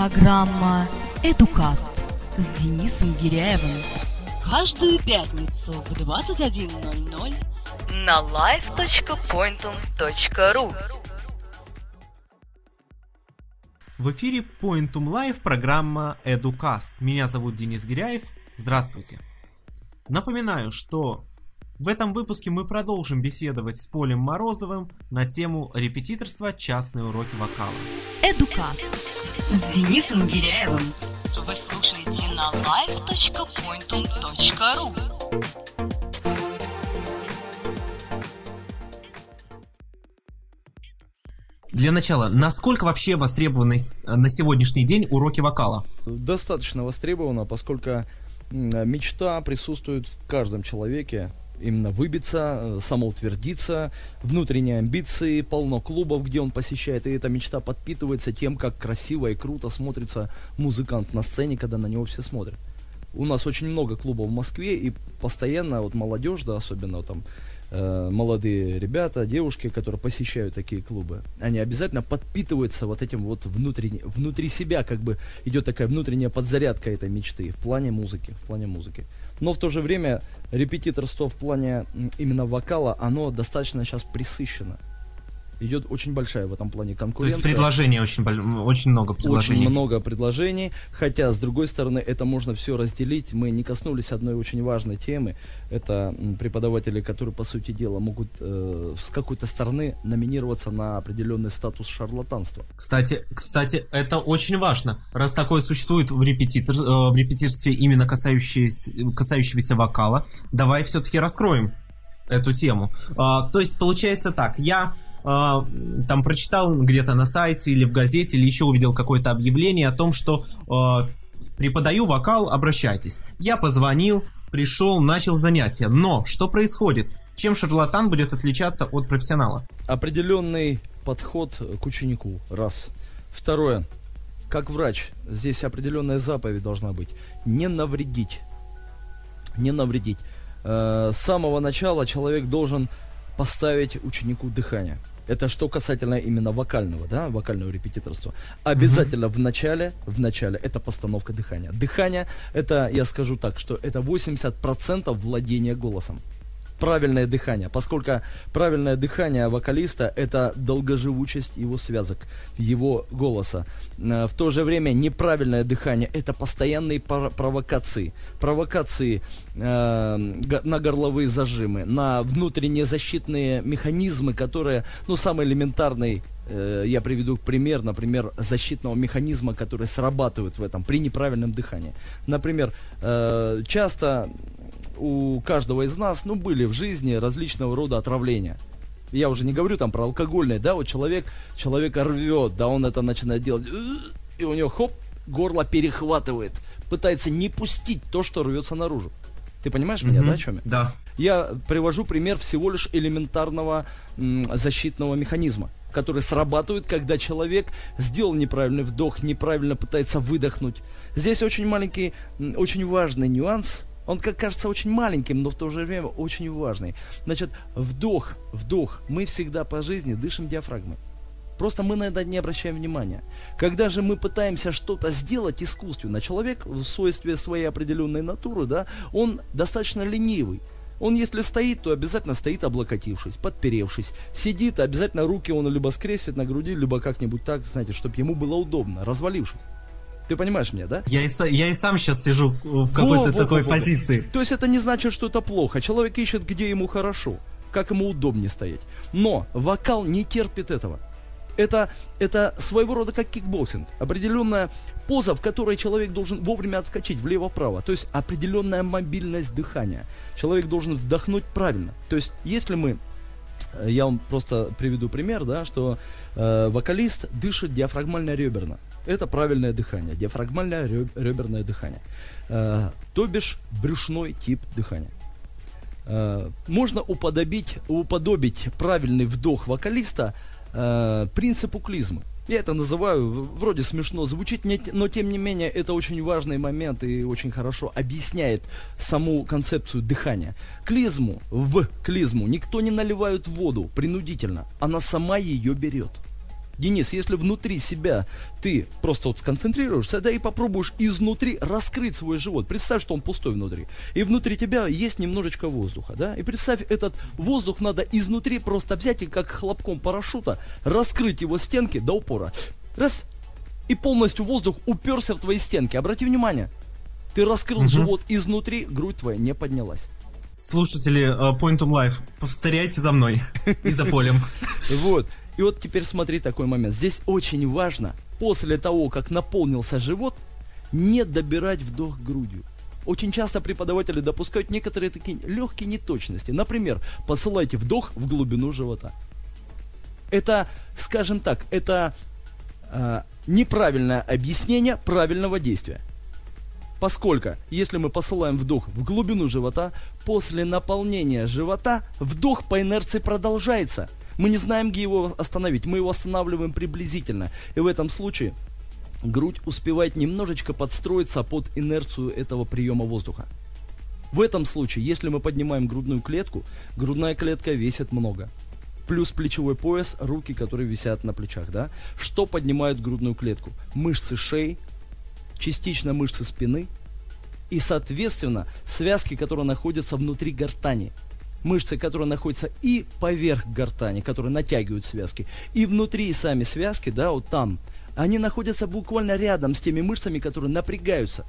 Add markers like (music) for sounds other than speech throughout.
Программа «Эдукаст» с Денисом Гиряевым. Каждую пятницу в 21.00 на live.pointum.ru В эфире Pointum Live программа Educast. Меня зовут Денис Гиряев. Здравствуйте. Напоминаю, что в этом выпуске мы продолжим беседовать с Полем Морозовым на тему репетиторства «Частные уроки вокала». «Эдукаст» с Денисом Гиряевым. Вы слушаете на live.pointum.ru Для начала, насколько вообще востребованы на сегодняшний день уроки вокала? Достаточно востребовано, поскольку мечта присутствует в каждом человеке, именно выбиться, э, самоутвердиться, внутренние амбиции, полно клубов, где он посещает, и эта мечта подпитывается тем, как красиво и круто смотрится музыкант на сцене, когда на него все смотрят. У нас очень много клубов в Москве, и постоянно вот молодежь, да, особенно там э, молодые ребята, девушки, которые посещают такие клубы, они обязательно подпитываются вот этим вот внутренне, внутри себя, как бы идет такая внутренняя подзарядка этой мечты в плане музыки, в плане музыки. Но в то же время репетиторство в плане именно вокала, оно достаточно сейчас присыщено идет очень большая в этом плане конкуренция. То есть предложений очень, очень много предложений. Очень много предложений, хотя, с другой стороны, это можно все разделить. Мы не коснулись одной очень важной темы. Это преподаватели, которые, по сути дела, могут э, с какой-то стороны номинироваться на определенный статус шарлатанства. Кстати, кстати, это очень важно. Раз такое существует в, репетитор, э, в репетиторстве именно касающееся, касающегося вокала, давай все-таки раскроем эту тему. А, то есть получается так, я а, там прочитал где-то на сайте или в газете, или еще увидел какое-то объявление о том, что а, преподаю вокал, обращайтесь. Я позвонил, пришел, начал занятия. Но что происходит? Чем шарлатан будет отличаться от профессионала? Определенный подход к ученику, раз. Второе. Как врач, здесь определенная заповедь должна быть. Не навредить. Не навредить. Э, с самого начала человек должен поставить ученику дыхание. Это что касательно именно вокального, да, вокального репетиторства. Обязательно mm-hmm. в начале, в начале это постановка дыхания. Дыхание, это, я скажу так, что это 80% владения голосом правильное дыхание, поскольку правильное дыхание вокалиста – это долгоживучесть его связок, его голоса. Э, в то же время неправильное дыхание – это постоянные провокации. Провокации э, на горловые зажимы, на внутренние защитные механизмы, которые, ну, самый элементарный э, я приведу пример, например, защитного механизма, который срабатывает в этом при неправильном дыхании. Например, э, часто у каждого из нас, ну, были в жизни различного рода отравления. Я уже не говорю там про алкогольное, да, вот человек, человека рвет, да, он это начинает делать, и у него, хоп, горло перехватывает, пытается не пустить то, что рвется наружу. Ты понимаешь меня, mm-hmm. да, о чем я? Да. Я привожу пример всего лишь элементарного м, защитного механизма, который срабатывает, когда человек сделал неправильный вдох, неправильно пытается выдохнуть. Здесь очень маленький, очень важный нюанс, он, как кажется, очень маленьким, но в то же время очень важный. Значит, вдох, вдох. Мы всегда по жизни дышим диафрагмой. Просто мы на это не обращаем внимания. Когда же мы пытаемся что-то сделать искусственно, человек в свойстве своей определенной натуры, да, он достаточно ленивый. Он если стоит, то обязательно стоит облокотившись, подперевшись. Сидит, обязательно руки он либо скрестит на груди, либо как-нибудь так, знаете, чтобы ему было удобно, развалившись. Ты понимаешь меня, да? Я и, я и сам сейчас сижу в какой-то во, такой во, во, позиции. То есть это не значит, что это плохо. Человек ищет, где ему хорошо, как ему удобнее стоять. Но вокал не терпит этого. Это, это своего рода как кикбоксинг. Определенная поза, в которой человек должен вовремя отскочить влево-вправо. То есть определенная мобильность дыхания. Человек должен вдохнуть правильно. То есть если мы э, я вам просто приведу пример, да, что э, вокалист дышит диафрагмально-реберно это правильное дыхание, диафрагмальное реберное дыхание. Э, то бишь брюшной тип дыхания. Э, можно уподобить, уподобить правильный вдох вокалиста э, принципу клизмы. Я это называю, вроде смешно звучит, но тем не менее это очень важный момент и очень хорошо объясняет саму концепцию дыхания. Клизму, в клизму никто не наливает воду принудительно, она сама ее берет Денис, если внутри себя ты просто вот сконцентрируешься, да и попробуешь изнутри раскрыть свой живот. Представь, что он пустой внутри. И внутри тебя есть немножечко воздуха, да? И представь, этот воздух надо изнутри просто взять и как хлопком парашюта раскрыть его стенки до упора. Раз, и полностью воздух уперся в твои стенки. Обрати внимание, ты раскрыл угу. живот изнутри, грудь твоя не поднялась. Слушатели uh, Point Life, повторяйте за мной (laughs) и за полем. Вот. И вот теперь смотри такой момент. Здесь очень важно, после того, как наполнился живот, не добирать вдох грудью. Очень часто преподаватели допускают некоторые такие легкие неточности. Например, посылайте вдох в глубину живота. Это, скажем так, это э, неправильное объяснение правильного действия. Поскольку, если мы посылаем вдох в глубину живота, после наполнения живота вдох по инерции продолжается. Мы не знаем, где его остановить, мы его останавливаем приблизительно. И в этом случае грудь успевает немножечко подстроиться под инерцию этого приема воздуха. В этом случае, если мы поднимаем грудную клетку, грудная клетка весит много. Плюс плечевой пояс, руки, которые висят на плечах, да? Что поднимает грудную клетку? Мышцы шеи, частично мышцы спины и, соответственно, связки, которые находятся внутри гортани. Мышцы, которые находятся и поверх гортани, которые натягивают связки, и внутри сами связки, да, вот там, они находятся буквально рядом с теми мышцами, которые напрягаются.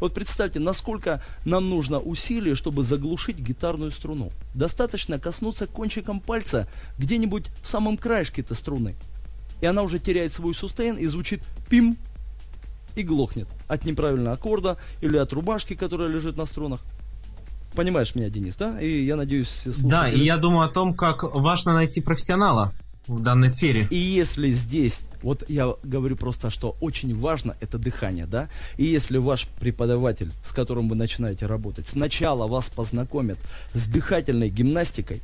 Вот представьте, насколько нам нужно усилие, чтобы заглушить гитарную струну. Достаточно коснуться кончиком пальца где-нибудь в самом краешке этой струны. И она уже теряет свой сустейн и звучит пим, и глохнет от неправильного аккорда или от рубашки, которая лежит на струнах. Понимаешь меня, Денис, да? И я надеюсь, слушатели... Да, и я думаю о том, как важно найти профессионала в данной сфере. И если здесь, вот я говорю просто, что очень важно это дыхание, да, и если ваш преподаватель, с которым вы начинаете работать, сначала вас познакомит с дыхательной гимнастикой,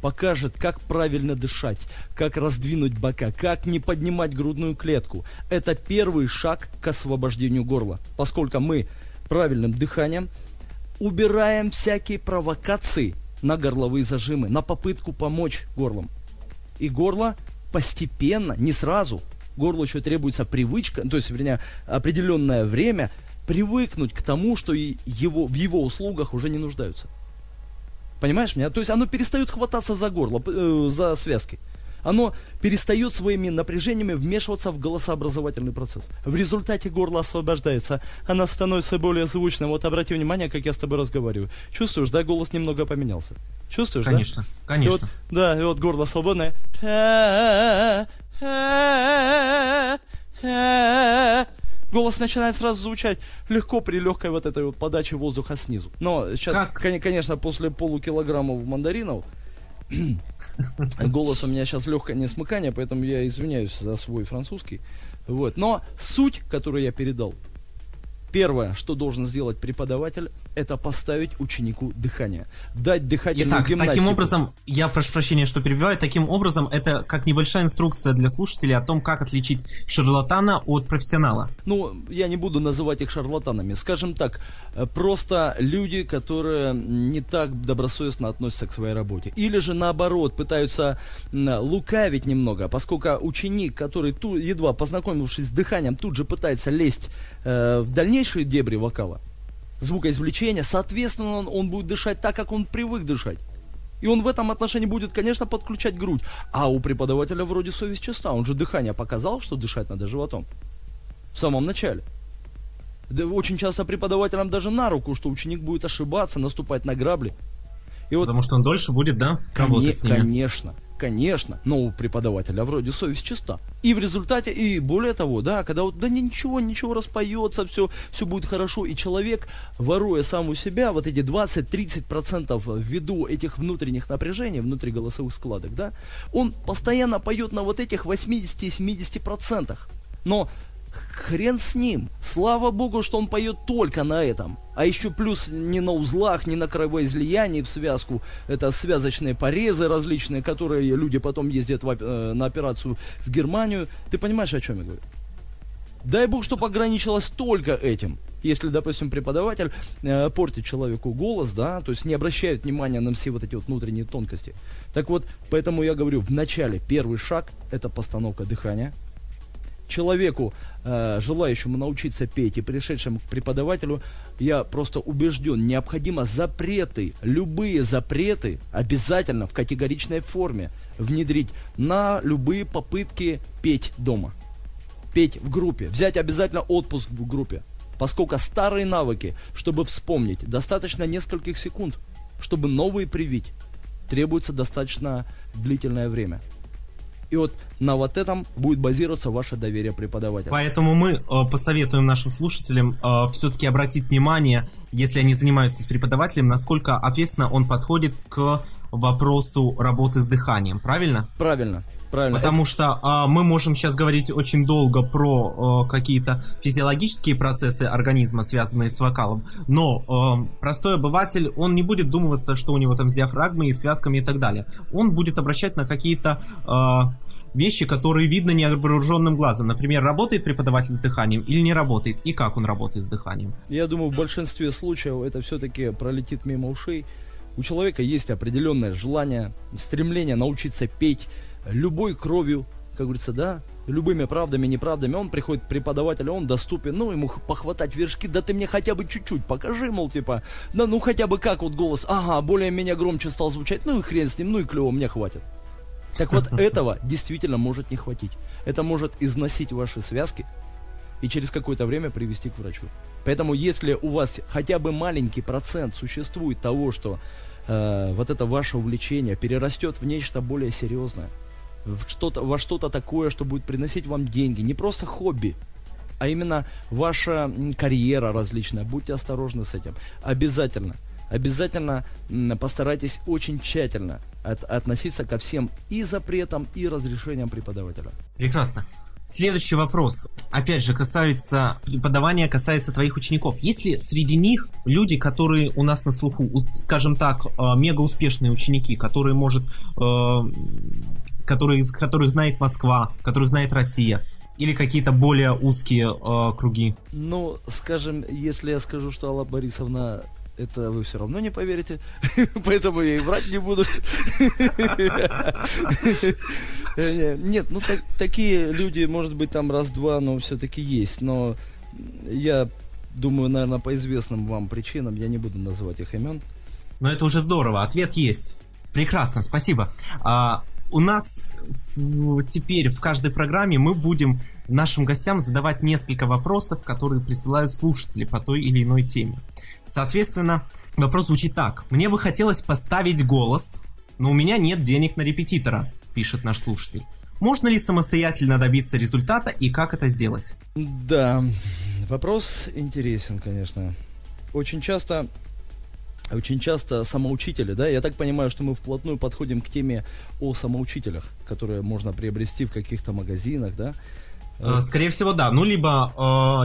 покажет, как правильно дышать, как раздвинуть бока, как не поднимать грудную клетку. Это первый шаг к освобождению горла, поскольку мы правильным дыханием убираем всякие провокации на горловые зажимы, на попытку помочь горлом. И горло постепенно, не сразу, горлу еще требуется привычка, то есть, вернее, определенное время привыкнуть к тому, что его, в его услугах уже не нуждаются. Понимаешь меня? То есть оно перестает хвататься за горло, э, за связки. Оно перестает своими напряжениями вмешиваться в голосообразовательный процесс. В результате горло освобождается, она становится более звучным. Вот обрати внимание, как я с тобой разговариваю. Чувствуешь, да, голос немного поменялся? Чувствуешь, конечно, да? Конечно, конечно. Да, и вот горло свободное. голос начинает сразу звучать легко при легкой вот этой вот подаче воздуха снизу. Но сейчас, как? конечно, после полукилограммов мандаринов (clears throat) голос у меня сейчас легкое несмыкание, поэтому я извиняюсь за свой французский. Вот. Но суть, которую я передал, Первое, что должен сделать преподаватель, это поставить ученику дыхание. Дать дыхательную Итак, гимнастику. таким образом, я прошу прощения, что перебиваю, таким образом, это как небольшая инструкция для слушателей о том, как отличить шарлатана от профессионала. Ну, я не буду называть их шарлатанами. Скажем так, э, просто люди, которые не так добросовестно относятся к своей работе. Или же наоборот, пытаются лукавить немного, поскольку ученик, который ту, едва познакомившись с дыханием, тут же пытается лезть э, в дальнейшие дебри вокала, звукоизвлечения, соответственно, он, он будет дышать так, как он привык дышать. И он в этом отношении будет, конечно, подключать грудь. А у преподавателя вроде совесть чиста. Он же дыхание показал, что дышать надо животом. В самом начале. Да очень часто преподавателям даже на руку, что ученик будет ошибаться, наступать на грабли. И вот, Потому что он дольше будет, да, работать с ними? Конечно. Конечно, но у преподавателя вроде совесть чиста. И в результате, и более того, да, когда вот, да ничего, ничего распоется, все, все будет хорошо, и человек, воруя сам у себя вот эти 20-30% ввиду этих внутренних напряжений, внутри голосовых складок, да, он постоянно поет на вот этих 80-70%. Но Хрен с ним. Слава богу, что он поет только на этом. А еще плюс не на узлах, не на кровоизлиянии в связку. Это связочные порезы различные, которые люди потом ездят в, э, на операцию в Германию. Ты понимаешь, о чем я говорю? Дай бог, чтобы ограничилось только этим. Если, допустим, преподаватель э, портит человеку голос, да, то есть не обращает внимания на все вот эти вот внутренние тонкости. Так вот, поэтому я говорю, в начале первый шаг – это постановка дыхания. Человеку, э, желающему научиться петь и пришедшему к преподавателю, я просто убежден, необходимо запреты, любые запреты обязательно в категоричной форме внедрить на любые попытки петь дома петь в группе, взять обязательно отпуск в группе, поскольку старые навыки, чтобы вспомнить, достаточно нескольких секунд, чтобы новые привить, требуется достаточно длительное время. И вот на вот этом будет базироваться ваше доверие преподавателя. Поэтому мы э, посоветуем нашим слушателям э, все-таки обратить внимание, если они занимаются с преподавателем, насколько ответственно он подходит к вопросу работы с дыханием, правильно? Правильно. Правильно. Потому это... что а, мы можем сейчас говорить очень долго про а, какие-то физиологические процессы организма, связанные с вокалом, но а, простой обыватель, он не будет думаться, что у него там с диафрагмой и связками и так далее. Он будет обращать на какие-то а, вещи, которые видно невооруженным глазом. Например, работает преподаватель с дыханием или не работает, и как он работает с дыханием. Я думаю, в большинстве случаев это все-таки пролетит мимо ушей. У человека есть определенное желание, стремление научиться петь, любой кровью, как говорится, да, любыми правдами, неправдами, он приходит к преподавателю, он доступен, ну, ему похватать вершки, да ты мне хотя бы чуть-чуть покажи, мол, типа, да ну хотя бы как вот голос, ага, более меня громче стал звучать, ну и хрен с ним, ну и клево, мне хватит. Так вот, (laughs) этого действительно может не хватить. Это может износить ваши связки и через какое-то время привести к врачу. Поэтому, если у вас хотя бы маленький процент существует того, что э, вот это ваше увлечение перерастет в нечто более серьезное, в что-то, во что-то такое, что будет приносить вам деньги. Не просто хобби, а именно ваша карьера различная. Будьте осторожны с этим. Обязательно. Обязательно постарайтесь очень тщательно от, относиться ко всем и запретам, и разрешениям преподавателя. Прекрасно. Следующий вопрос, опять же, касается преподавания, касается твоих учеников. Есть ли среди них люди, которые у нас на слуху, скажем так, э, мега успешные ученики, которые, может, э, которые, которых знает Москва, которых знает Россия? Или какие-то более узкие э, круги? Ну, скажем, если я скажу, что Алла Борисовна это вы все равно не поверите, (laughs) поэтому я и врать не буду. (laughs) Нет, ну такие люди, может быть, там раз-два, но все-таки есть, но я думаю, наверное, по известным вам причинам я не буду называть их имен. Но это уже здорово, ответ есть. Прекрасно, спасибо. А, у нас теперь в каждой программе мы будем нашим гостям задавать несколько вопросов, которые присылают слушатели по той или иной теме. Соответственно, вопрос звучит так. Мне бы хотелось поставить голос, но у меня нет денег на репетитора, пишет наш слушатель. Можно ли самостоятельно добиться результата и как это сделать? Да, вопрос интересен, конечно. Очень часто очень часто самоучители, да, я так понимаю, что мы вплотную подходим к теме о самоучителях, которые можно приобрести в каких-то магазинах, да. Э, скорее всего, да. Ну, либо,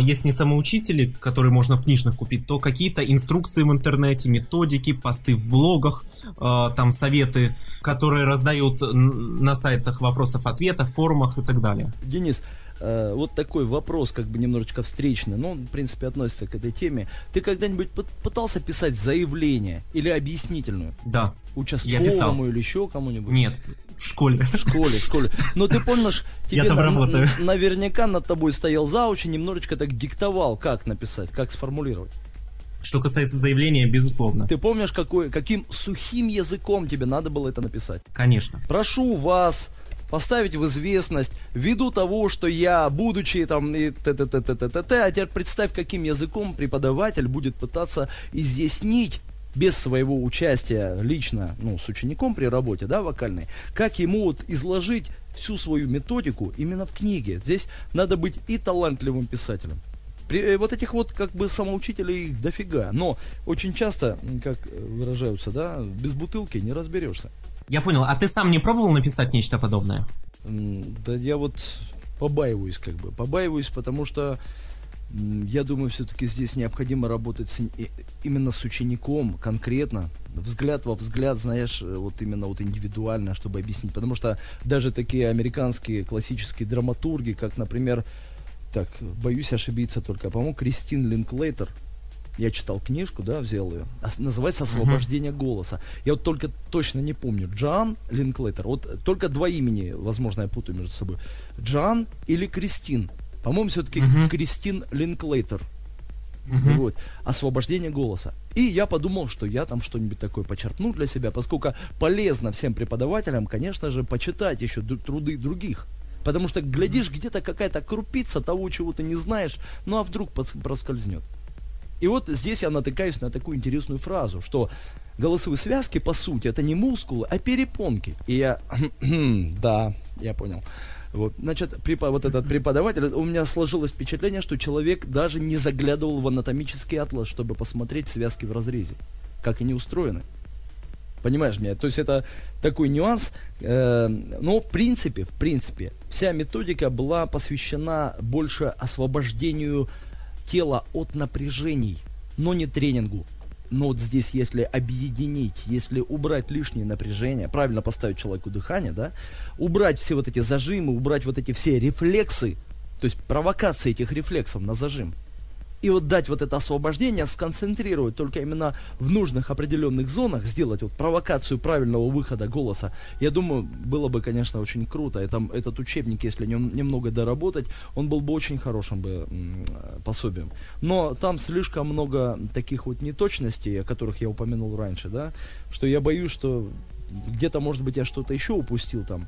э, если не самоучители, которые можно в книжных купить, то какие-то инструкции в интернете, методики, посты в блогах, э, там советы, которые раздают на сайтах вопросов-ответов, форумах и так далее. Денис, э, вот такой вопрос, как бы немножечко встречный, но он, в принципе, относится к этой теме. Ты когда-нибудь пытался писать заявление или объяснительную? Да. Участковому или еще кому-нибудь? Нет, в школе. В школе, в школе. (laughs) Но ты помнишь, тебе Я там на, работаю. наверняка над тобой стоял зауч и немножечко так диктовал, как написать, как сформулировать. Что касается заявления, безусловно. Ты помнишь, какой, каким сухим языком тебе надо было это написать? Конечно. Прошу вас поставить в известность, ввиду того, что я, будучи там и т т т т т т т а теперь представь, каким языком преподаватель будет пытаться изъяснить без своего участия лично, ну, с учеником при работе, да, вокальной, как ему вот изложить всю свою методику именно в книге. Здесь надо быть и талантливым писателем. При, э, вот этих вот как бы самоучителей дофига, но очень часто, как выражаются, да, без бутылки не разберешься. Я понял. А ты сам не пробовал написать нечто подобное? Да я вот побаиваюсь, как бы. Побаиваюсь, потому что я думаю, все-таки здесь необходимо работать с, именно с учеником конкретно, взгляд во взгляд, знаешь, э, вот именно вот индивидуально, чтобы объяснить. Потому что даже такие американские классические драматурги, как, например, так, боюсь ошибиться только, по-моему, Кристин Линклейтер. Я читал книжку, да, взял ее. Ос- Называется «Освобождение голоса». Я вот только точно не помню. Джан Линклейтер. Вот только два имени, возможно, я путаю между собой. Джан или Кристин. По-моему, все-таки Мгм. Кристин Линклейтер. Мгм. Вот. Освобождение голоса. И я подумал, что я там что-нибудь такое почерпну для себя, поскольку полезно всем преподавателям, конечно же, почитать еще труды других. Потому что, глядишь, где-то какая-то крупица того, чего ты не знаешь, ну а вдруг проскользнет. И вот здесь я натыкаюсь на такую интересную фразу, что голосовые связки, по сути, это не мускулы, а перепонки. И я, (clears throat) да, я понял. Вот, значит, препо- вот этот преподаватель, у меня сложилось впечатление, что человек даже не заглядывал в анатомический атлас, чтобы посмотреть связки в разрезе, как они устроены. Понимаешь меня? То есть это такой нюанс. э, но в принципе, в принципе, вся методика была посвящена больше освобождению тела от напряжений, но не тренингу. Но вот здесь, если объединить, если убрать лишнее напряжение, правильно поставить человеку дыхание, да, убрать все вот эти зажимы, убрать вот эти все рефлексы, то есть провокации этих рефлексов на зажим, и вот дать вот это освобождение, сконцентрировать только именно в нужных определенных зонах, сделать вот провокацию правильного выхода голоса, я думаю, было бы, конечно, очень круто. Это, этот учебник, если нем- немного доработать, он был бы очень хорошим бы пособием. Но там слишком много таких вот неточностей, о которых я упомянул раньше, да, что я боюсь, что где-то, может быть, я что-то еще упустил там.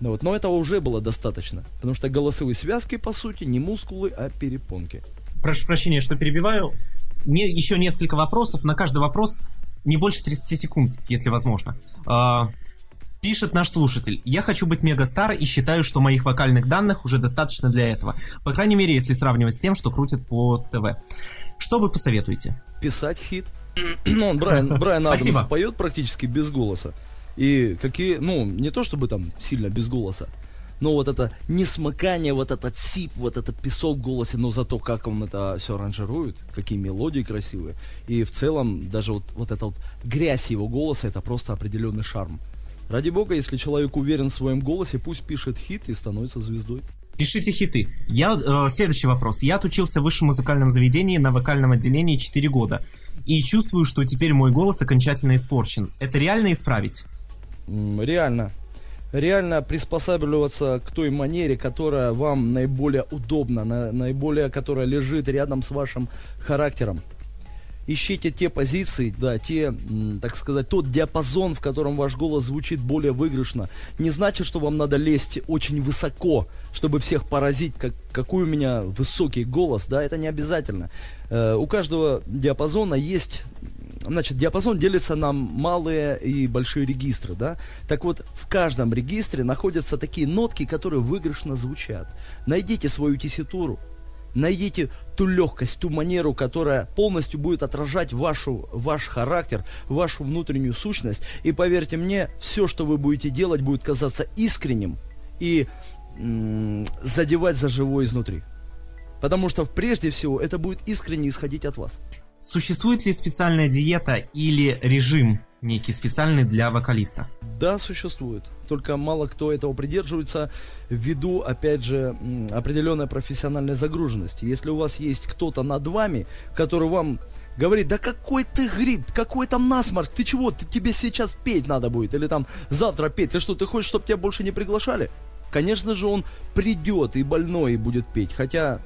Ну вот, но этого уже было достаточно, потому что голосовые связки, по сути, не мускулы, а перепонки. Прошу прощения, что перебиваю. Не, еще несколько вопросов. На каждый вопрос не больше 30 секунд, если возможно. А, пишет наш слушатель. Я хочу быть мегастар и считаю, что моих вокальных данных уже достаточно для этого. По крайней мере, если сравнивать с тем, что крутят по ТВ. Что вы посоветуете? писать хит. (clears throat) Ну, Брайан, (laughs) Брайан Адамс поет практически без голоса. И какие, ну, не то чтобы там сильно без голоса, но вот это несмыкание, вот этот сип, вот этот песок в голосе, но зато как он это все аранжирует, какие мелодии красивые. И в целом даже вот, вот эта вот грязь его голоса, это просто определенный шарм. Ради бога, если человек уверен в своем голосе, пусть пишет хит и становится звездой. Пишите хиты. Я, э, следующий вопрос. Я отучился в высшем музыкальном заведении на вокальном отделении 4 года. И чувствую, что теперь мой голос окончательно испорчен. Это реально исправить? Реально. Реально приспосабливаться к той манере, которая вам наиболее удобна, на- наиболее, которая лежит рядом с вашим характером. Ищите те позиции, да, те, так сказать, тот диапазон, в котором ваш голос звучит более выигрышно. Не значит, что вам надо лезть очень высоко, чтобы всех поразить, как, какой у меня высокий голос, да, это не обязательно. Э, у каждого диапазона есть Значит, диапазон делится на малые и большие регистры, да? Так вот, в каждом регистре находятся такие нотки, которые выигрышно звучат. Найдите свою тесситуру, найдите ту легкость, ту манеру, которая полностью будет отражать вашу, ваш характер, вашу внутреннюю сущность. И поверьте мне, все, что вы будете делать, будет казаться искренним и м, задевать за живое изнутри. Потому что прежде всего это будет искренне исходить от вас. Существует ли специальная диета или режим некий специальный для вокалиста? Да, существует. Только мало кто этого придерживается ввиду, опять же, определенной профессиональной загруженности. Если у вас есть кто-то над вами, который вам говорит, да какой ты гриб, какой там насморк, ты чего, ты, тебе сейчас петь надо будет, или там завтра петь, ты что, ты хочешь, чтобы тебя больше не приглашали? Конечно же, он придет и больной и будет петь. Хотя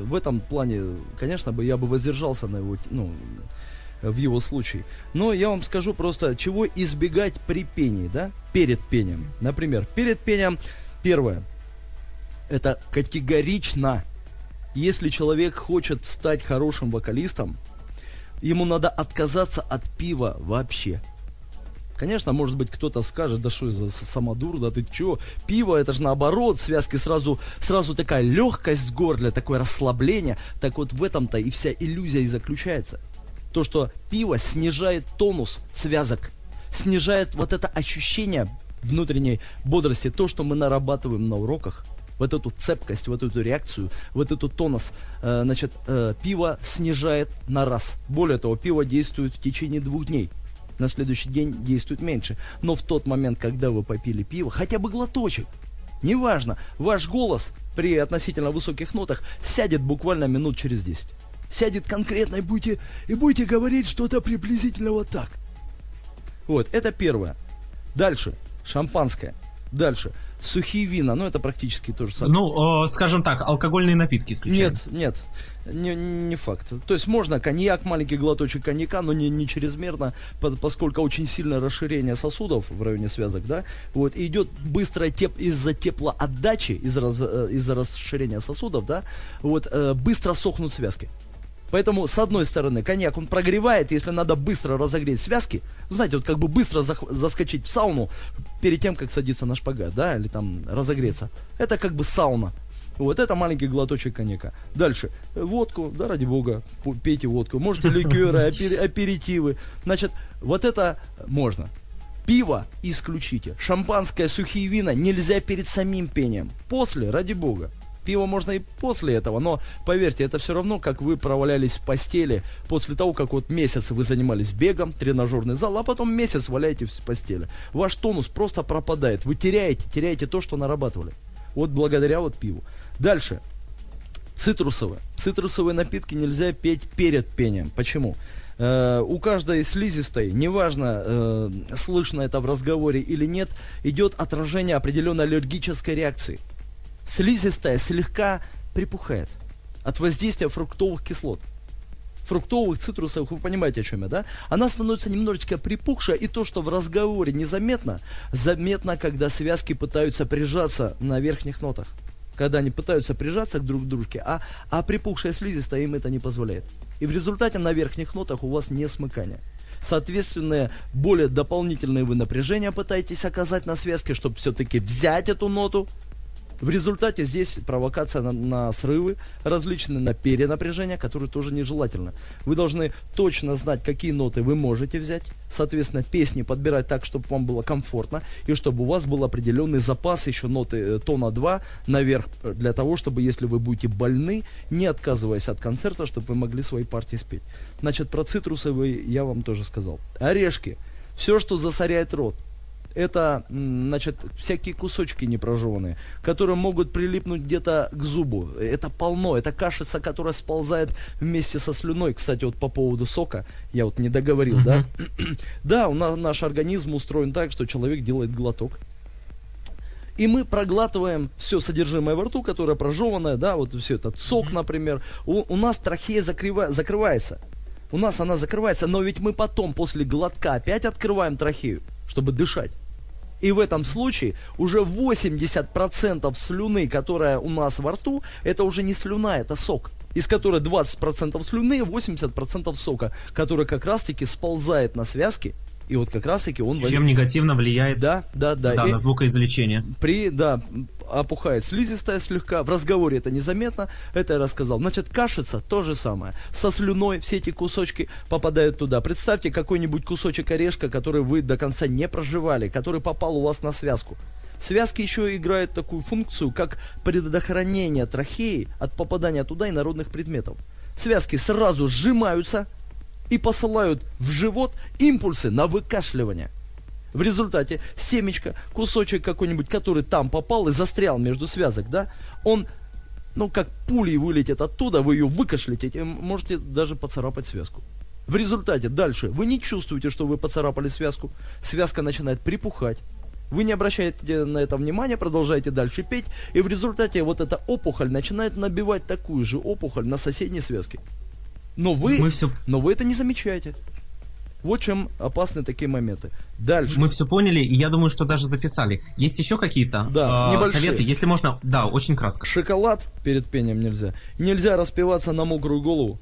в этом плане, конечно бы, я бы воздержался на его, ну, в его случае. Но я вам скажу просто, чего избегать при пении, да, перед пением. Например, перед пением, первое, это категорично, если человек хочет стать хорошим вокалистом, ему надо отказаться от пива вообще. Конечно, может быть, кто-то скажет, да что за самодур, да ты чё, пиво, это же наоборот, связки сразу, сразу такая легкость в горле, такое расслабление. Так вот в этом-то и вся иллюзия и заключается. То, что пиво снижает тонус связок, снижает вот это ощущение внутренней бодрости, то, что мы нарабатываем на уроках, вот эту цепкость, вот эту реакцию, вот эту тонус, э, значит, э, пиво снижает на раз. Более того, пиво действует в течение двух дней. На следующий день действует меньше. Но в тот момент, когда вы попили пиво, хотя бы глоточек, неважно, ваш голос при относительно высоких нотах сядет буквально минут через 10. Сядет конкретно и будете, и будете говорить что-то приблизительно вот так. Вот, это первое. Дальше, шампанское. Дальше, сухие вина, ну это практически то же самое. Ну, э, скажем так, алкогольные напитки исключаем. Нет, нет, не, не факт. То есть можно коньяк, маленький глоточек коньяка, но не, не чрезмерно, по- поскольку очень сильное расширение сосудов в районе связок, да, вот, и идет быстрая теп из-за теплоотдачи, из-за, э, из-за расширения сосудов, да, вот, э, быстро сохнут связки. Поэтому, с одной стороны, коньяк, он прогревает, если надо быстро разогреть связки, знаете, вот как бы быстро заскочить в сауну перед тем, как садиться на шпагат, да, или там разогреться. Это как бы сауна. Вот это маленький глоточек коньяка. Дальше. Водку, да, ради бога, пейте водку. Можете ликеры, апери- аперитивы. Значит, вот это можно. Пиво исключите. Шампанское, сухие вина нельзя перед самим пением. После, ради бога. Пиво можно и после этого, но поверьте, это все равно, как вы провалялись в постели после того, как вот месяц вы занимались бегом, тренажерный зал, а потом месяц валяетесь в постели. Ваш тонус просто пропадает. Вы теряете, теряете то, что нарабатывали. Вот благодаря вот пиву. Дальше. Цитрусовые. Цитрусовые напитки нельзя петь перед пением. Почему? Э, у каждой слизистой, неважно, э, слышно это в разговоре или нет, идет отражение определенной аллергической реакции. Слизистая слегка припухает от воздействия фруктовых кислот. Фруктовых, цитрусовых, вы понимаете, о чем я, да? Она становится немножечко припухшая, и то, что в разговоре незаметно, заметно, когда связки пытаются прижаться на верхних нотах когда они пытаются прижаться друг к дружке, а, а припухшая слизистая им это не позволяет. И в результате на верхних нотах у вас не смыкание. Соответственно, более дополнительные вы напряжения пытаетесь оказать на связке, чтобы все-таки взять эту ноту. В результате здесь провокация на, на срывы, различные на перенапряжения, которые тоже нежелательно. Вы должны точно знать, какие ноты вы можете взять, соответственно, песни подбирать так, чтобы вам было комфортно, и чтобы у вас был определенный запас еще ноты э, тона 2 наверх, э, для того, чтобы, если вы будете больны, не отказываясь от концерта, чтобы вы могли свои партии спеть. Значит, про цитрусовые я вам тоже сказал. Орешки. Все, что засоряет рот это, значит, всякие кусочки непрожеванные, которые могут прилипнуть где-то к зубу. Это полно, это кашица, которая сползает вместе со слюной. Кстати, вот по поводу сока, я вот не договорил, да? (clears throat) да, у нас наш организм устроен так, что человек делает глоток, и мы проглатываем все содержимое во рту, которое прожеванное, да, вот все этот сок, например. У, у нас трахея закрыва- закрывается. У нас она закрывается, но ведь мы потом после глотка опять открываем трахею, чтобы дышать. И в этом случае уже 80% слюны, которая у нас во рту, это уже не слюна, это сок. Из которой 20% слюны, 80% сока, который как раз-таки сползает на связки. И вот как раз-таки он... Чем негативно влияет Да, да, да. да, И- на звукоизвлечение. при, да, опухает слизистая слегка, в разговоре это незаметно, это я рассказал. Значит, кашица то же самое. Со слюной все эти кусочки попадают туда. Представьте какой-нибудь кусочек орешка, который вы до конца не проживали, который попал у вас на связку. Связки еще играют такую функцию, как предохранение трахеи от попадания туда инородных предметов. Связки сразу сжимаются и посылают в живот импульсы на выкашливание. В результате семечко, кусочек какой-нибудь, который там попал и застрял между связок, да, он, ну, как пулей вылетит оттуда, вы ее выкашляете, и можете даже поцарапать связку. В результате дальше вы не чувствуете, что вы поцарапали связку, связка начинает припухать, вы не обращаете на это внимания, продолжаете дальше петь, и в результате вот эта опухоль начинает набивать такую же опухоль на соседней связке. Но вы, Мы всё- но вы это не замечаете. Вот чем опасны такие моменты. Дальше. Мы все поняли, и я думаю, что даже записали. Есть еще какие-то Да, э, небольшие. советы, если можно, да, очень кратко. Шоколад перед пением нельзя. Нельзя распиваться на мокрую голову.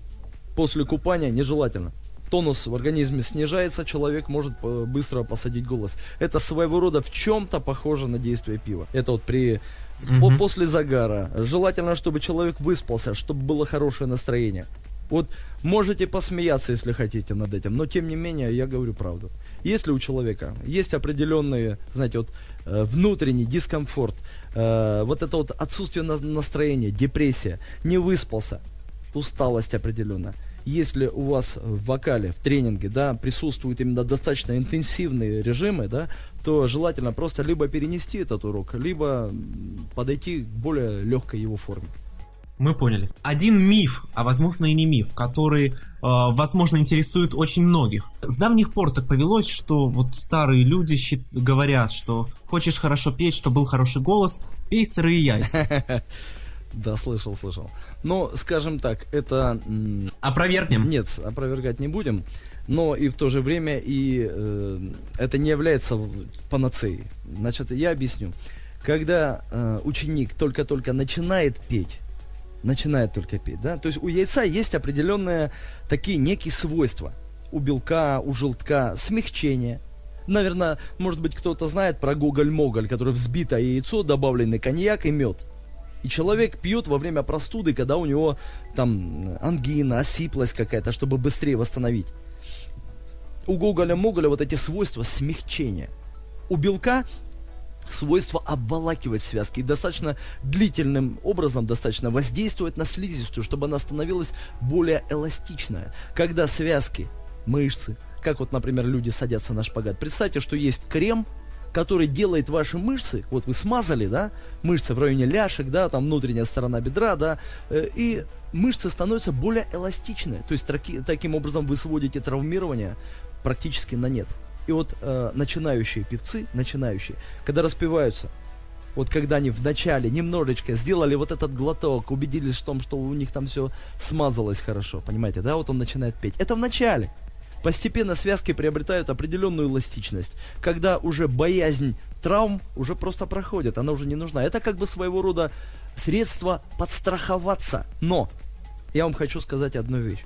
После купания нежелательно. Тонус в организме снижается, человек может э, быстро посадить голос. Это своего рода в чем-то похоже на действие пива. Это вот при Мгм. после загара. Желательно, чтобы человек выспался, чтобы было хорошее настроение. Вот можете посмеяться, если хотите над этим, но тем не менее я говорю правду. Если у человека есть определенные, знаете, вот э, внутренний дискомфорт, э, вот это вот отсутствие на- настроения, депрессия, не выспался, усталость определенная. если у вас в вокале, в тренинге, да, присутствуют именно достаточно интенсивные режимы, да, то желательно просто либо перенести этот урок, либо подойти к более легкой его форме. Мы поняли. Один миф, а возможно и не миф, который, э, возможно, интересует очень многих. С давних пор так повелось, что вот старые люди щит- говорят, что хочешь хорошо петь, чтобы был хороший голос, пей сырые яйца. (laughs) Да, слышал, слышал. Но, скажем так, это... Опровергнем. Нет, опровергать не будем. Но и в то же время и э, это не является панацеей. Значит, я объясню. Когда э, ученик только-только начинает петь, начинает только петь, да, то есть у яйца есть определенные такие некие свойства. У белка, у желтка смягчение. Наверное, может быть, кто-то знает про гоголь-моголь, который взбитое яйцо, добавленный коньяк и мед. И человек пьет во время простуды, когда у него там ангина, осиплость какая-то, чтобы быстрее восстановить. У Гоголя-Моголя вот эти свойства смягчения. У белка свойство обволакивать связки и достаточно длительным образом достаточно воздействовать на слизистую, чтобы она становилась более эластичная. Когда связки, мышцы, как вот, например, люди садятся на шпагат, представьте, что есть крем, который делает ваши мышцы, вот вы смазали, да, мышцы в районе ляшек, да, там внутренняя сторона бедра, да, э, и мышцы становятся более эластичные. То есть таки- таким образом вы сводите травмирование практически на нет. И вот э, начинающие певцы, начинающие, когда распеваются, вот когда они вначале немножечко сделали вот этот глоток, убедились в том, что у них там все смазалось хорошо, понимаете, да, вот он начинает петь. Это в начале. Постепенно связки приобретают определенную эластичность, когда уже боязнь травм уже просто проходит, она уже не нужна. Это как бы своего рода средство подстраховаться. Но я вам хочу сказать одну вещь,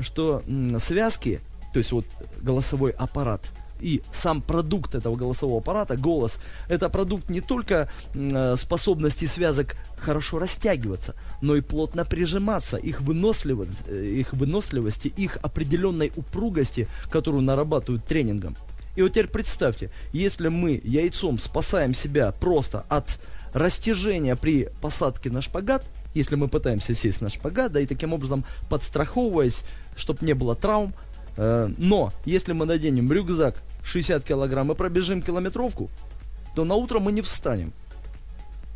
что связки, то есть вот голосовой аппарат и сам продукт этого голосового аппарата, голос, это продукт не только э, способности связок хорошо растягиваться, но и плотно прижиматься, их выносливость, э, их выносливости, их определенной упругости, которую нарабатывают тренингом. И вот теперь представьте, если мы яйцом спасаем себя просто от растяжения при посадке на шпагат, если мы пытаемся сесть на шпагат, да, и таким образом подстраховываясь, чтобы не было травм, но если мы наденем рюкзак 60 килограмм и пробежим километровку, то на утро мы не встанем.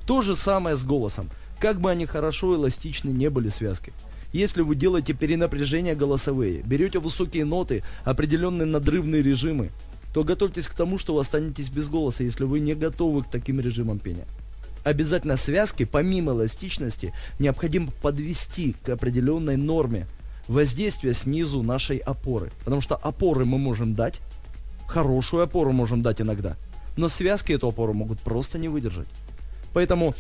То же самое с голосом. Как бы они хорошо эластичны не были связки. Если вы делаете перенапряжения голосовые, берете высокие ноты, определенные надрывные режимы, то готовьтесь к тому, что вы останетесь без голоса, если вы не готовы к таким режимам пения. Обязательно связки, помимо эластичности, необходимо подвести к определенной норме воздействия снизу нашей опоры. Потому что опоры мы можем дать, хорошую опору можем дать иногда, но связки эту опору могут просто не выдержать. Поэтому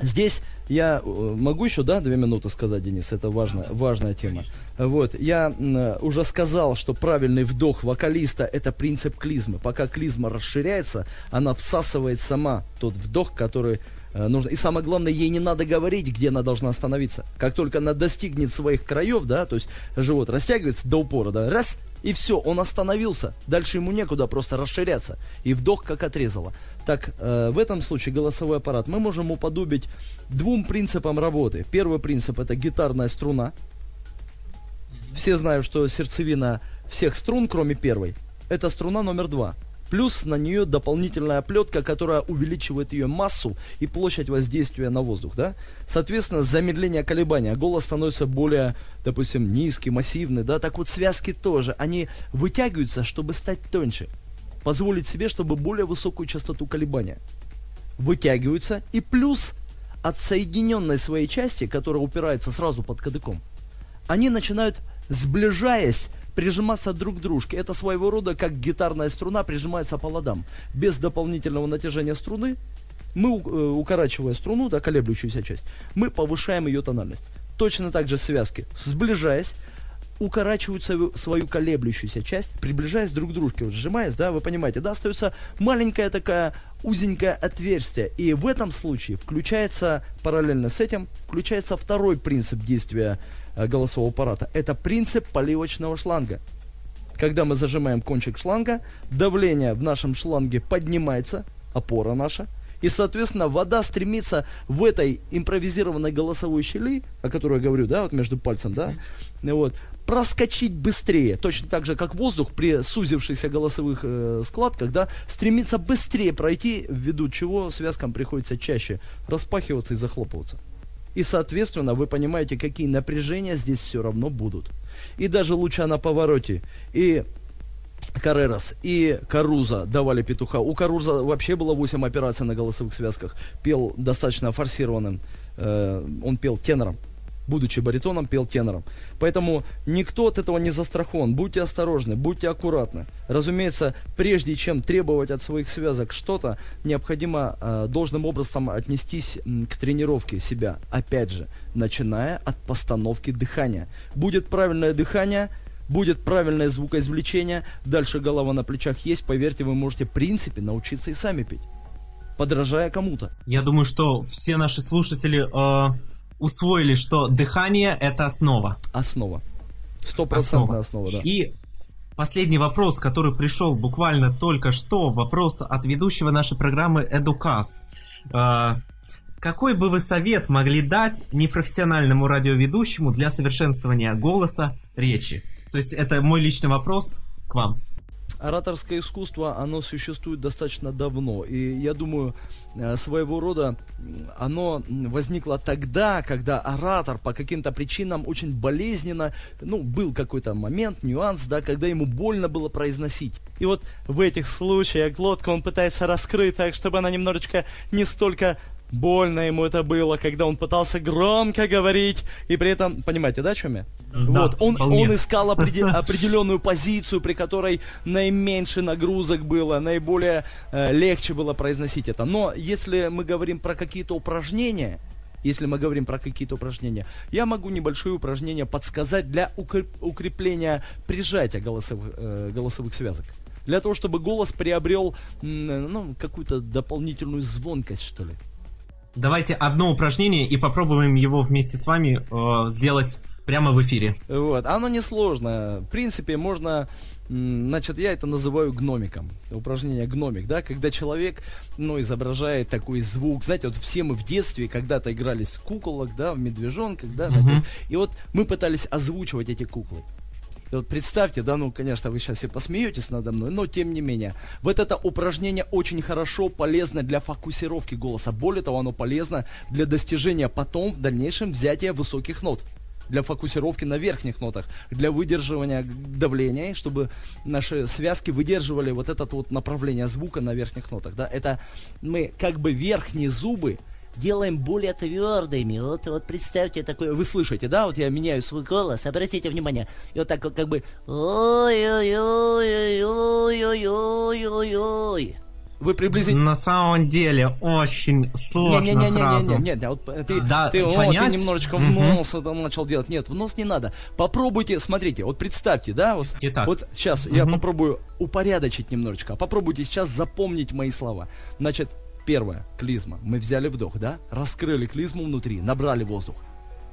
здесь я э, могу еще, да, две минуты сказать, Денис, это важная, важная тема. Вот, я уже сказал, что правильный вдох вокалиста это принцип клизмы. Пока клизма расширяется, она всасывает сама тот вдох, который нужно. И самое главное, ей не надо говорить, где она должна остановиться. Как только она достигнет своих краев, да, то есть живот растягивается до упора, да, раз, и все, он остановился. Дальше ему некуда просто расширяться. И вдох как отрезало. Так, э, в этом случае голосовой аппарат мы можем уподобить двум принципам работы. Первый принцип это гитарная струна. Все знают, что сердцевина всех струн, кроме первой, это струна номер два. Плюс на нее дополнительная оплетка, которая увеличивает ее массу и площадь воздействия на воздух, да? Соответственно, замедление колебания. Голос становится более, допустим, низкий, массивный, да? Так вот связки тоже, они вытягиваются, чтобы стать тоньше. Позволить себе, чтобы более высокую частоту колебания. Вытягиваются и плюс от соединенной своей части, которая упирается сразу под кадыком, они начинают, сближаясь, прижиматься друг к дружке. Это своего рода как гитарная струна прижимается по ладам. Без дополнительного натяжения струны, мы, э, укорачивая струну, да, колеблющуюся часть, мы повышаем ее тональность. Точно так же связки, сближаясь, укорачивают свою, свою колеблющуюся часть, приближаясь друг к дружке, вот сжимаясь, да, вы понимаете, да, остается маленькая такая узенькое отверстие. И в этом случае включается, параллельно с этим, включается второй принцип действия э, голосового аппарата. Это принцип поливочного шланга. Когда мы зажимаем кончик шланга, давление в нашем шланге поднимается, опора наша, И, соответственно, вода стремится в этой импровизированной голосовой щели, о которой я говорю, да, вот между пальцем, да, вот, проскочить быстрее. Точно так же, как воздух при сузившихся голосовых э, складках, да, стремится быстрее пройти, ввиду чего связкам приходится чаще распахиваться и захлопываться. И, соответственно, вы понимаете, какие напряжения здесь все равно будут. И даже луча на повороте, и Карерас и Каруза давали петуха. У Каруза вообще было 8 операций на голосовых связках. Пел достаточно форсированным. Э, он пел тенором будучи баритоном, пел тенором. Поэтому никто от этого не застрахован. Будьте осторожны, будьте аккуратны. Разумеется, прежде чем требовать от своих связок что-то, необходимо э, должным образом отнестись к тренировке себя. Опять же, начиная от постановки дыхания. Будет правильное дыхание, будет правильное звукоизвлечение, дальше голова на плечах есть, поверьте, вы можете в принципе научиться и сами петь подражая кому-то. Я думаю, что все наши слушатели э, усвоили, что дыхание это основа. Основа. Стопроцентная основа. основа, да. И последний вопрос, который пришел буквально только что, вопрос от ведущего нашей программы Educast. Э, какой бы вы совет могли дать непрофессиональному радиоведущему для совершенствования голоса, речи? То есть это мой личный вопрос к вам ораторское искусство, оно существует достаточно давно. И я думаю, э, своего рода оно возникло тогда, когда оратор по каким-то причинам очень болезненно, ну, был какой-то момент, нюанс, да, когда ему больно было произносить. И вот в этих случаях глотку он пытается раскрыть так, чтобы она немножечко не столько Больно ему это было, когда он пытался громко говорить, и при этом, понимаете, да, о чем я? Да, вот, он, он искал определ, определенную позицию, при которой наименьше нагрузок было, наиболее э, легче было произносить это. Но если мы говорим про какие-то упражнения, если мы говорим про какие-то упражнения, я могу небольшие упражнения подсказать для укрепления прижатия голосовых, э, голосовых связок. Для того, чтобы голос приобрел ну, какую-то дополнительную звонкость, что ли. Давайте одно упражнение и попробуем его вместе с вами э, сделать прямо в эфире. Вот, оно несложно. В принципе, можно Значит, я это называю гномиком. Упражнение гномик, да, когда человек, ну, изображает такой звук. Знаете, вот все мы в детстве когда-то игрались в куколок, да, в медвежонках, да, uh-huh. такой, и вот мы пытались озвучивать эти куклы. И вот представьте, да, ну, конечно, вы сейчас все посмеетесь надо мной, но тем не менее. Вот это упражнение очень хорошо, полезно для фокусировки голоса. Более того, оно полезно для достижения потом, в дальнейшем, взятия высоких нот для фокусировки на верхних нотах, для выдерживания давления, чтобы наши связки выдерживали вот это вот направление звука на верхних нотах. Да? Это мы как бы верхние зубы делаем более твердыми. Вот, вот представьте такое, вы слышите, да, вот я меняю свой голос, обратите внимание, и вот так вот как бы ой-ой-ой-ой-ой-ой-ой-ой. Вы приблизительно... На самом деле очень сложно не, не, не, сразу. Нет, нет, вот ты, да, ты, о, ты немножечко в нос это начал делать. Нет, в нос не надо. Попробуйте, смотрите, вот представьте, да, вот, Итак. вот сейчас угу. я попробую упорядочить немножечко. Попробуйте сейчас запомнить мои слова. Значит, Первое, клизма. Мы взяли вдох, да? Раскрыли клизму внутри, набрали воздух.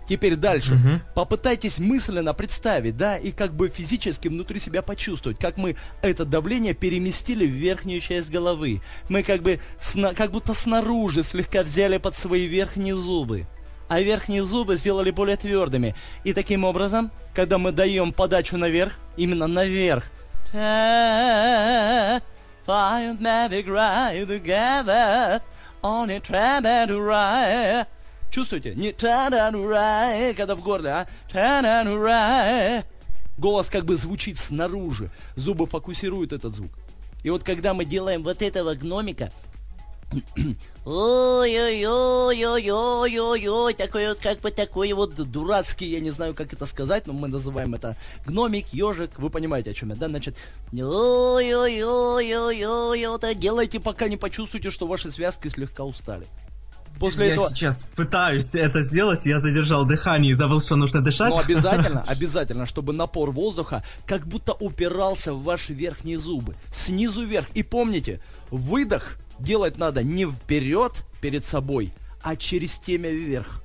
Теперь дальше. Угу. Попытайтесь мысленно представить, да, и как бы физически внутри себя почувствовать, как мы это давление переместили в верхнюю часть головы. Мы как бы, сна, как будто снаружи слегка взяли под свои верхние зубы. А верхние зубы сделали более твердыми. И таким образом, когда мы даем подачу наверх, именно наверх, find magic right together on a right. Чувствуете? Не когда в горле, а? Голос как бы звучит снаружи. Зубы фокусируют этот звук. И вот когда мы делаем вот этого гномика, Ой-ой-ой-ой-ой-ой-ой, такой вот как бы такой вот дурацкий, я не знаю, как это сказать, но мы называем это гномик, ежик, вы понимаете, о чем я, да? Значит, ой-ой-ой-ой-ой, это делайте, пока не почувствуете, что ваши связки слегка устали. После я этого... сейчас пытаюсь это сделать, я задержал дыхание и забыл, что нужно дышать. Ну, обязательно, (laughs) обязательно, чтобы напор воздуха как будто упирался в ваши верхние зубы. Снизу вверх. И помните, выдох делать надо не вперед перед собой, а через темя вверх.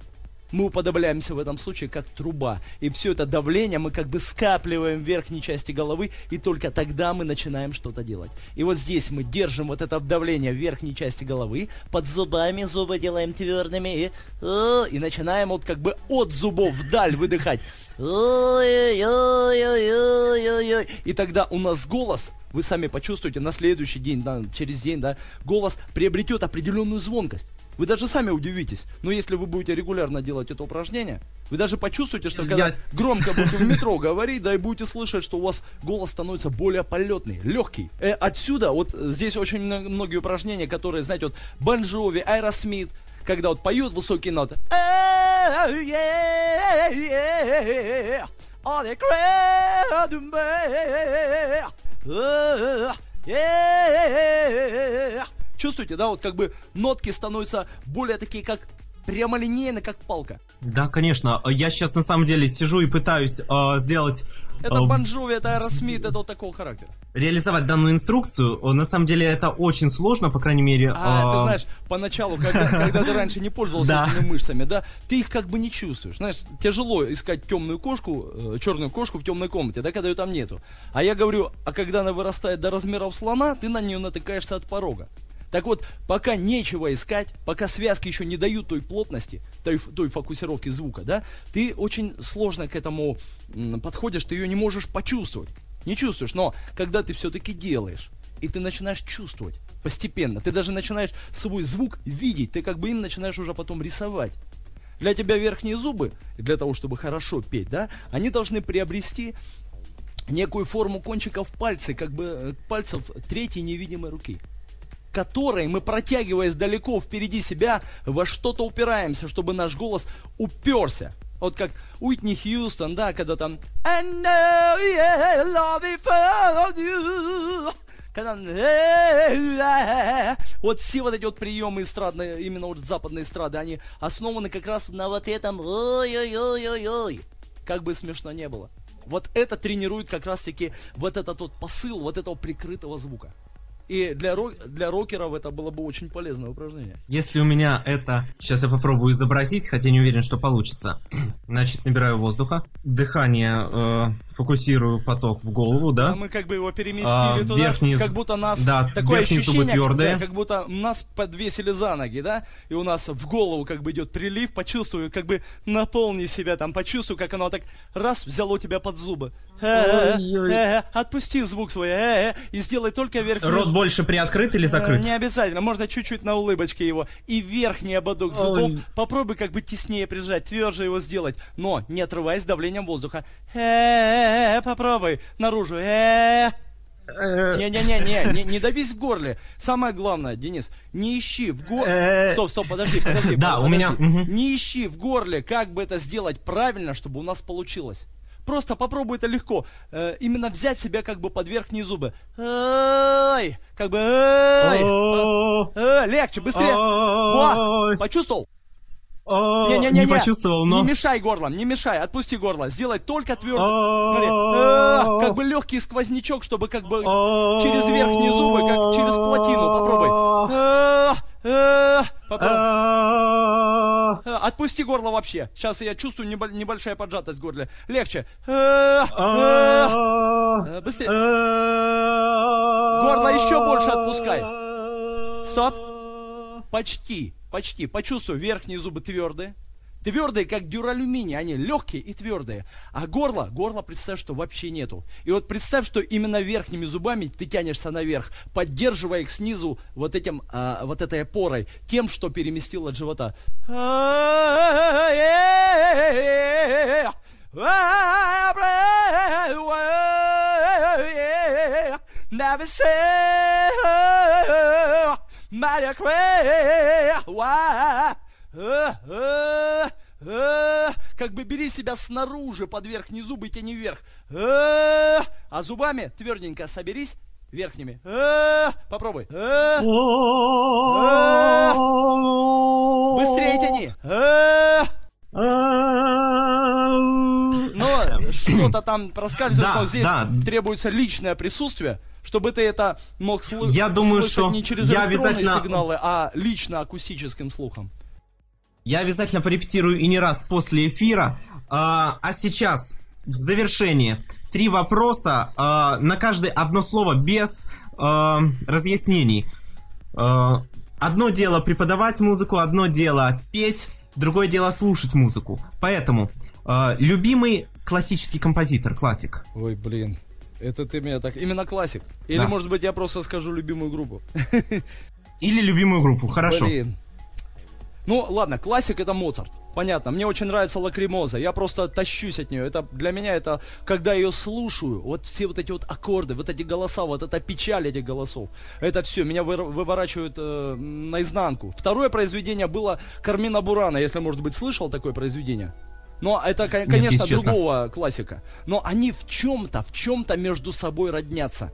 Мы уподобляемся в этом случае как труба. И все это давление мы как бы скапливаем в верхней части головы, и только тогда мы начинаем что-то делать. И вот здесь мы держим вот это давление в верхней части головы, под зубами зубы делаем твердыми, и, и начинаем вот как бы от зубов вдаль выдыхать. И тогда у нас голос, вы сами почувствуете на следующий день, да, через день, да, голос приобретет определенную звонкость. Вы даже сами удивитесь. Но если вы будете регулярно делать это упражнение, вы даже почувствуете, что когда Я- громко будете в метро говорить, да и будете слышать, что у вас голос становится более полетный, легкий. Э, отсюда, вот здесь очень мно- многие упражнения, которые, знаете, вот Bon Jovi, Aerosmith, когда вот поют высокие ноты. Oh, yeah, Чувствуете, да, вот как бы нотки становятся более такие, как прямолинейно, как палка. Да, конечно. Я сейчас на самом деле сижу и пытаюсь э, сделать... Это э, это Аэросмит, это вот такого характера. реализовать данную инструкцию. Э, На самом деле это очень сложно, по крайней мере. А, э, ты знаешь, поначалу, когда, (laughs) когда ты раньше не пользовался этими мышцами, да, ты их как бы не чувствуешь. Знаешь, тяжело искать темную кошку, э, черную кошку в темной комнате, да, когда ее там нету. А я говорю, а когда она вырастает до размеров слона, ты на нее натыкаешься от порога. Так вот, пока нечего искать, пока связки еще не дают той плотности, той, той фокусировки звука, да, ты очень сложно к этому подходишь, ты ее не можешь почувствовать. Не чувствуешь, но когда ты все-таки делаешь, и ты начинаешь чувствовать постепенно, ты даже начинаешь свой звук видеть, ты как бы им начинаешь уже потом рисовать. Для тебя верхние зубы, для того, чтобы хорошо петь, да, они должны приобрести некую форму кончиков пальцев, как бы э, пальцев третьей невидимой руки которой мы, протягиваясь далеко впереди себя, во что-то упираемся, чтобы наш голос уперся. Вот как Уитни Хьюстон, да, когда там I know you love you. Когда вот все вот эти вот приемы эстрадные, именно вот западной эстрады, они основаны как раз на вот этом ой-ой-ой-ой-ой. Как бы смешно не было. Вот это тренирует как раз-таки вот этот вот посыл вот этого прикрытого звука. И для, ро- для рокеров это было бы очень полезное упражнение. Если у меня это... Сейчас я попробую изобразить, хотя не уверен, что получится. (clears throat) Значит, набираю воздуха. Дыхание, э, фокусирую поток в голову, А да? мы как бы его переместили А, туда, верхние как будто нас да, такое верхние зубы ощущение, твердые. да, как будто нас подвесили за ноги, да, и у нас в голову как бы идет прилив, почувствуй, как бы наполни себя там, почувствуй, как оно так раз взяло тебя под зубы. Э, Ой-ой. э, Отпусти звук свой, э, э, и сделай только верхний Рот больше приоткрыт или Э, закрыт? Не обязательно, можно чуть-чуть на улыбочке его. И верхний ободок зубов Ой. попробуй как бы теснее прижать, тверже его сделать, но не отрываясь давлением воздуха. Э, попробуй наружу. Э. Не-не-не, не, не давись в горле. Самое главное, Денис, не ищи в горле. Э. Стоп, стоп, подожди, подожди. Да, у меня. Не ищи в горле, как бы это сделать правильно, чтобы у нас получилось. Просто попробуй это легко. Э, именно взять себя как бы под верхние зубы. Ой, как бы. О, Э, легче, быстрее. Во, почувствовал? о, Не-не-не, Не почувствовал, но... Не мешай горлом, не мешай, отпусти горло. Сделай только твердо. Как бы легкий сквознячок, чтобы как бы через верхние зубы, как через плотину. Попробуй. Попробуй. А, Э, Отпусти горло вообще. Сейчас я чувствую небо- небольшая поджатость в горле. Легче. Э, а, э, Быстрее. Горло еще больше отпускай. Стоп. Почти, почти. Почувствуй, верхние зубы твердые. Твердые, как дюралюминий, они легкие и твердые. А горло, горло представь, что вообще нету. И вот представь, что именно верхними зубами ты тянешься наверх, поддерживая их снизу вот этим, а, вот этой опорой, тем, что переместил от живота. Never say Как бы бери себя снаружи под верхние зубы и тяни вверх. А зубами тверденько соберись верхними. Попробуй. Быстрее тяни. Но что-то там проскальзывает, но здесь требуется личное присутствие, чтобы ты это мог слышать. Я думаю, слышать что не через я электронные обязательно- сигналы, а лично акустическим слухом. Я обязательно порепетирую и не раз после эфира. А, а сейчас, в завершение, три вопроса. А, на каждое одно слово без а, разъяснений. А, одно дело преподавать музыку, одно дело петь, другое дело слушать музыку. Поэтому, а, любимый классический композитор, классик. Ой, блин. Это ты меня так... Именно классик. Или, Да. может быть, я просто скажу любимую группу. (laughs) Или любимую группу, хорошо. Блин. Ну, ладно, классик это Моцарт. Понятно, мне очень нравится Лакримоза, я просто тащусь от нее. Это для меня это, когда ее слушаю, вот все вот эти вот аккорды, вот эти голоса, вот эта печаль этих голосов, это все меня выр- выворачивает э, наизнанку. Второе произведение было Кармина Бурана, если, может быть, слышал такое произведение. Но это, кон- конечно, если честно. другого классика. Но они в чем-то, в чем-то между собой роднятся.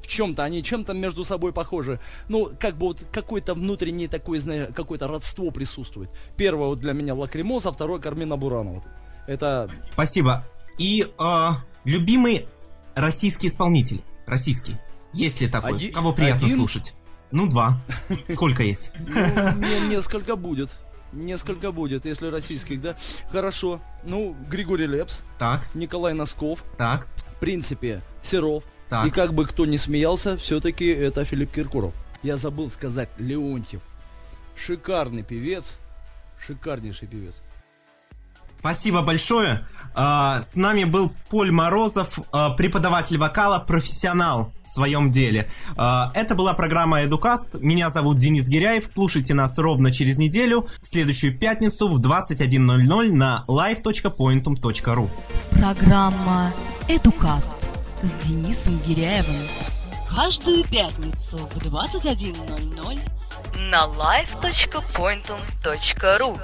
В чем-то, они чем-то между собой похожи. Ну, как бы вот какое-то внутреннее такое, знаешь, какое-то родство присутствует. Первое вот для меня Лакримоза, второе Кармина Бурана. Вот. Это Спасибо. И а, любимый российский исполнитель. Российский. Есть ли такой? Один- Кого приятно один? слушать? Ну, два. Сколько есть? (laughs) ну, не- несколько будет. Несколько будет, если российских, да? Хорошо. Ну, Григорий Лепс, Так, Николай Носков, так. в принципе, Серов. Так. И как бы кто не смеялся, все-таки это Филипп Киркоров. Я забыл сказать, Леонтьев. Шикарный певец. Шикарнейший певец. Спасибо большое. А, С нами был Поль Морозов, а, преподаватель вокала, профессионал в своем деле. А, Это была программа Эдукаст. Меня зовут Денис Гиряев. Слушайте нас ровно через неделю, в следующую пятницу в 21.00 на live.pointum.ru. Программа «Эдукаст» с Денисом Гиряевым. Каждую пятницу в 21.00 На live.pointum.ru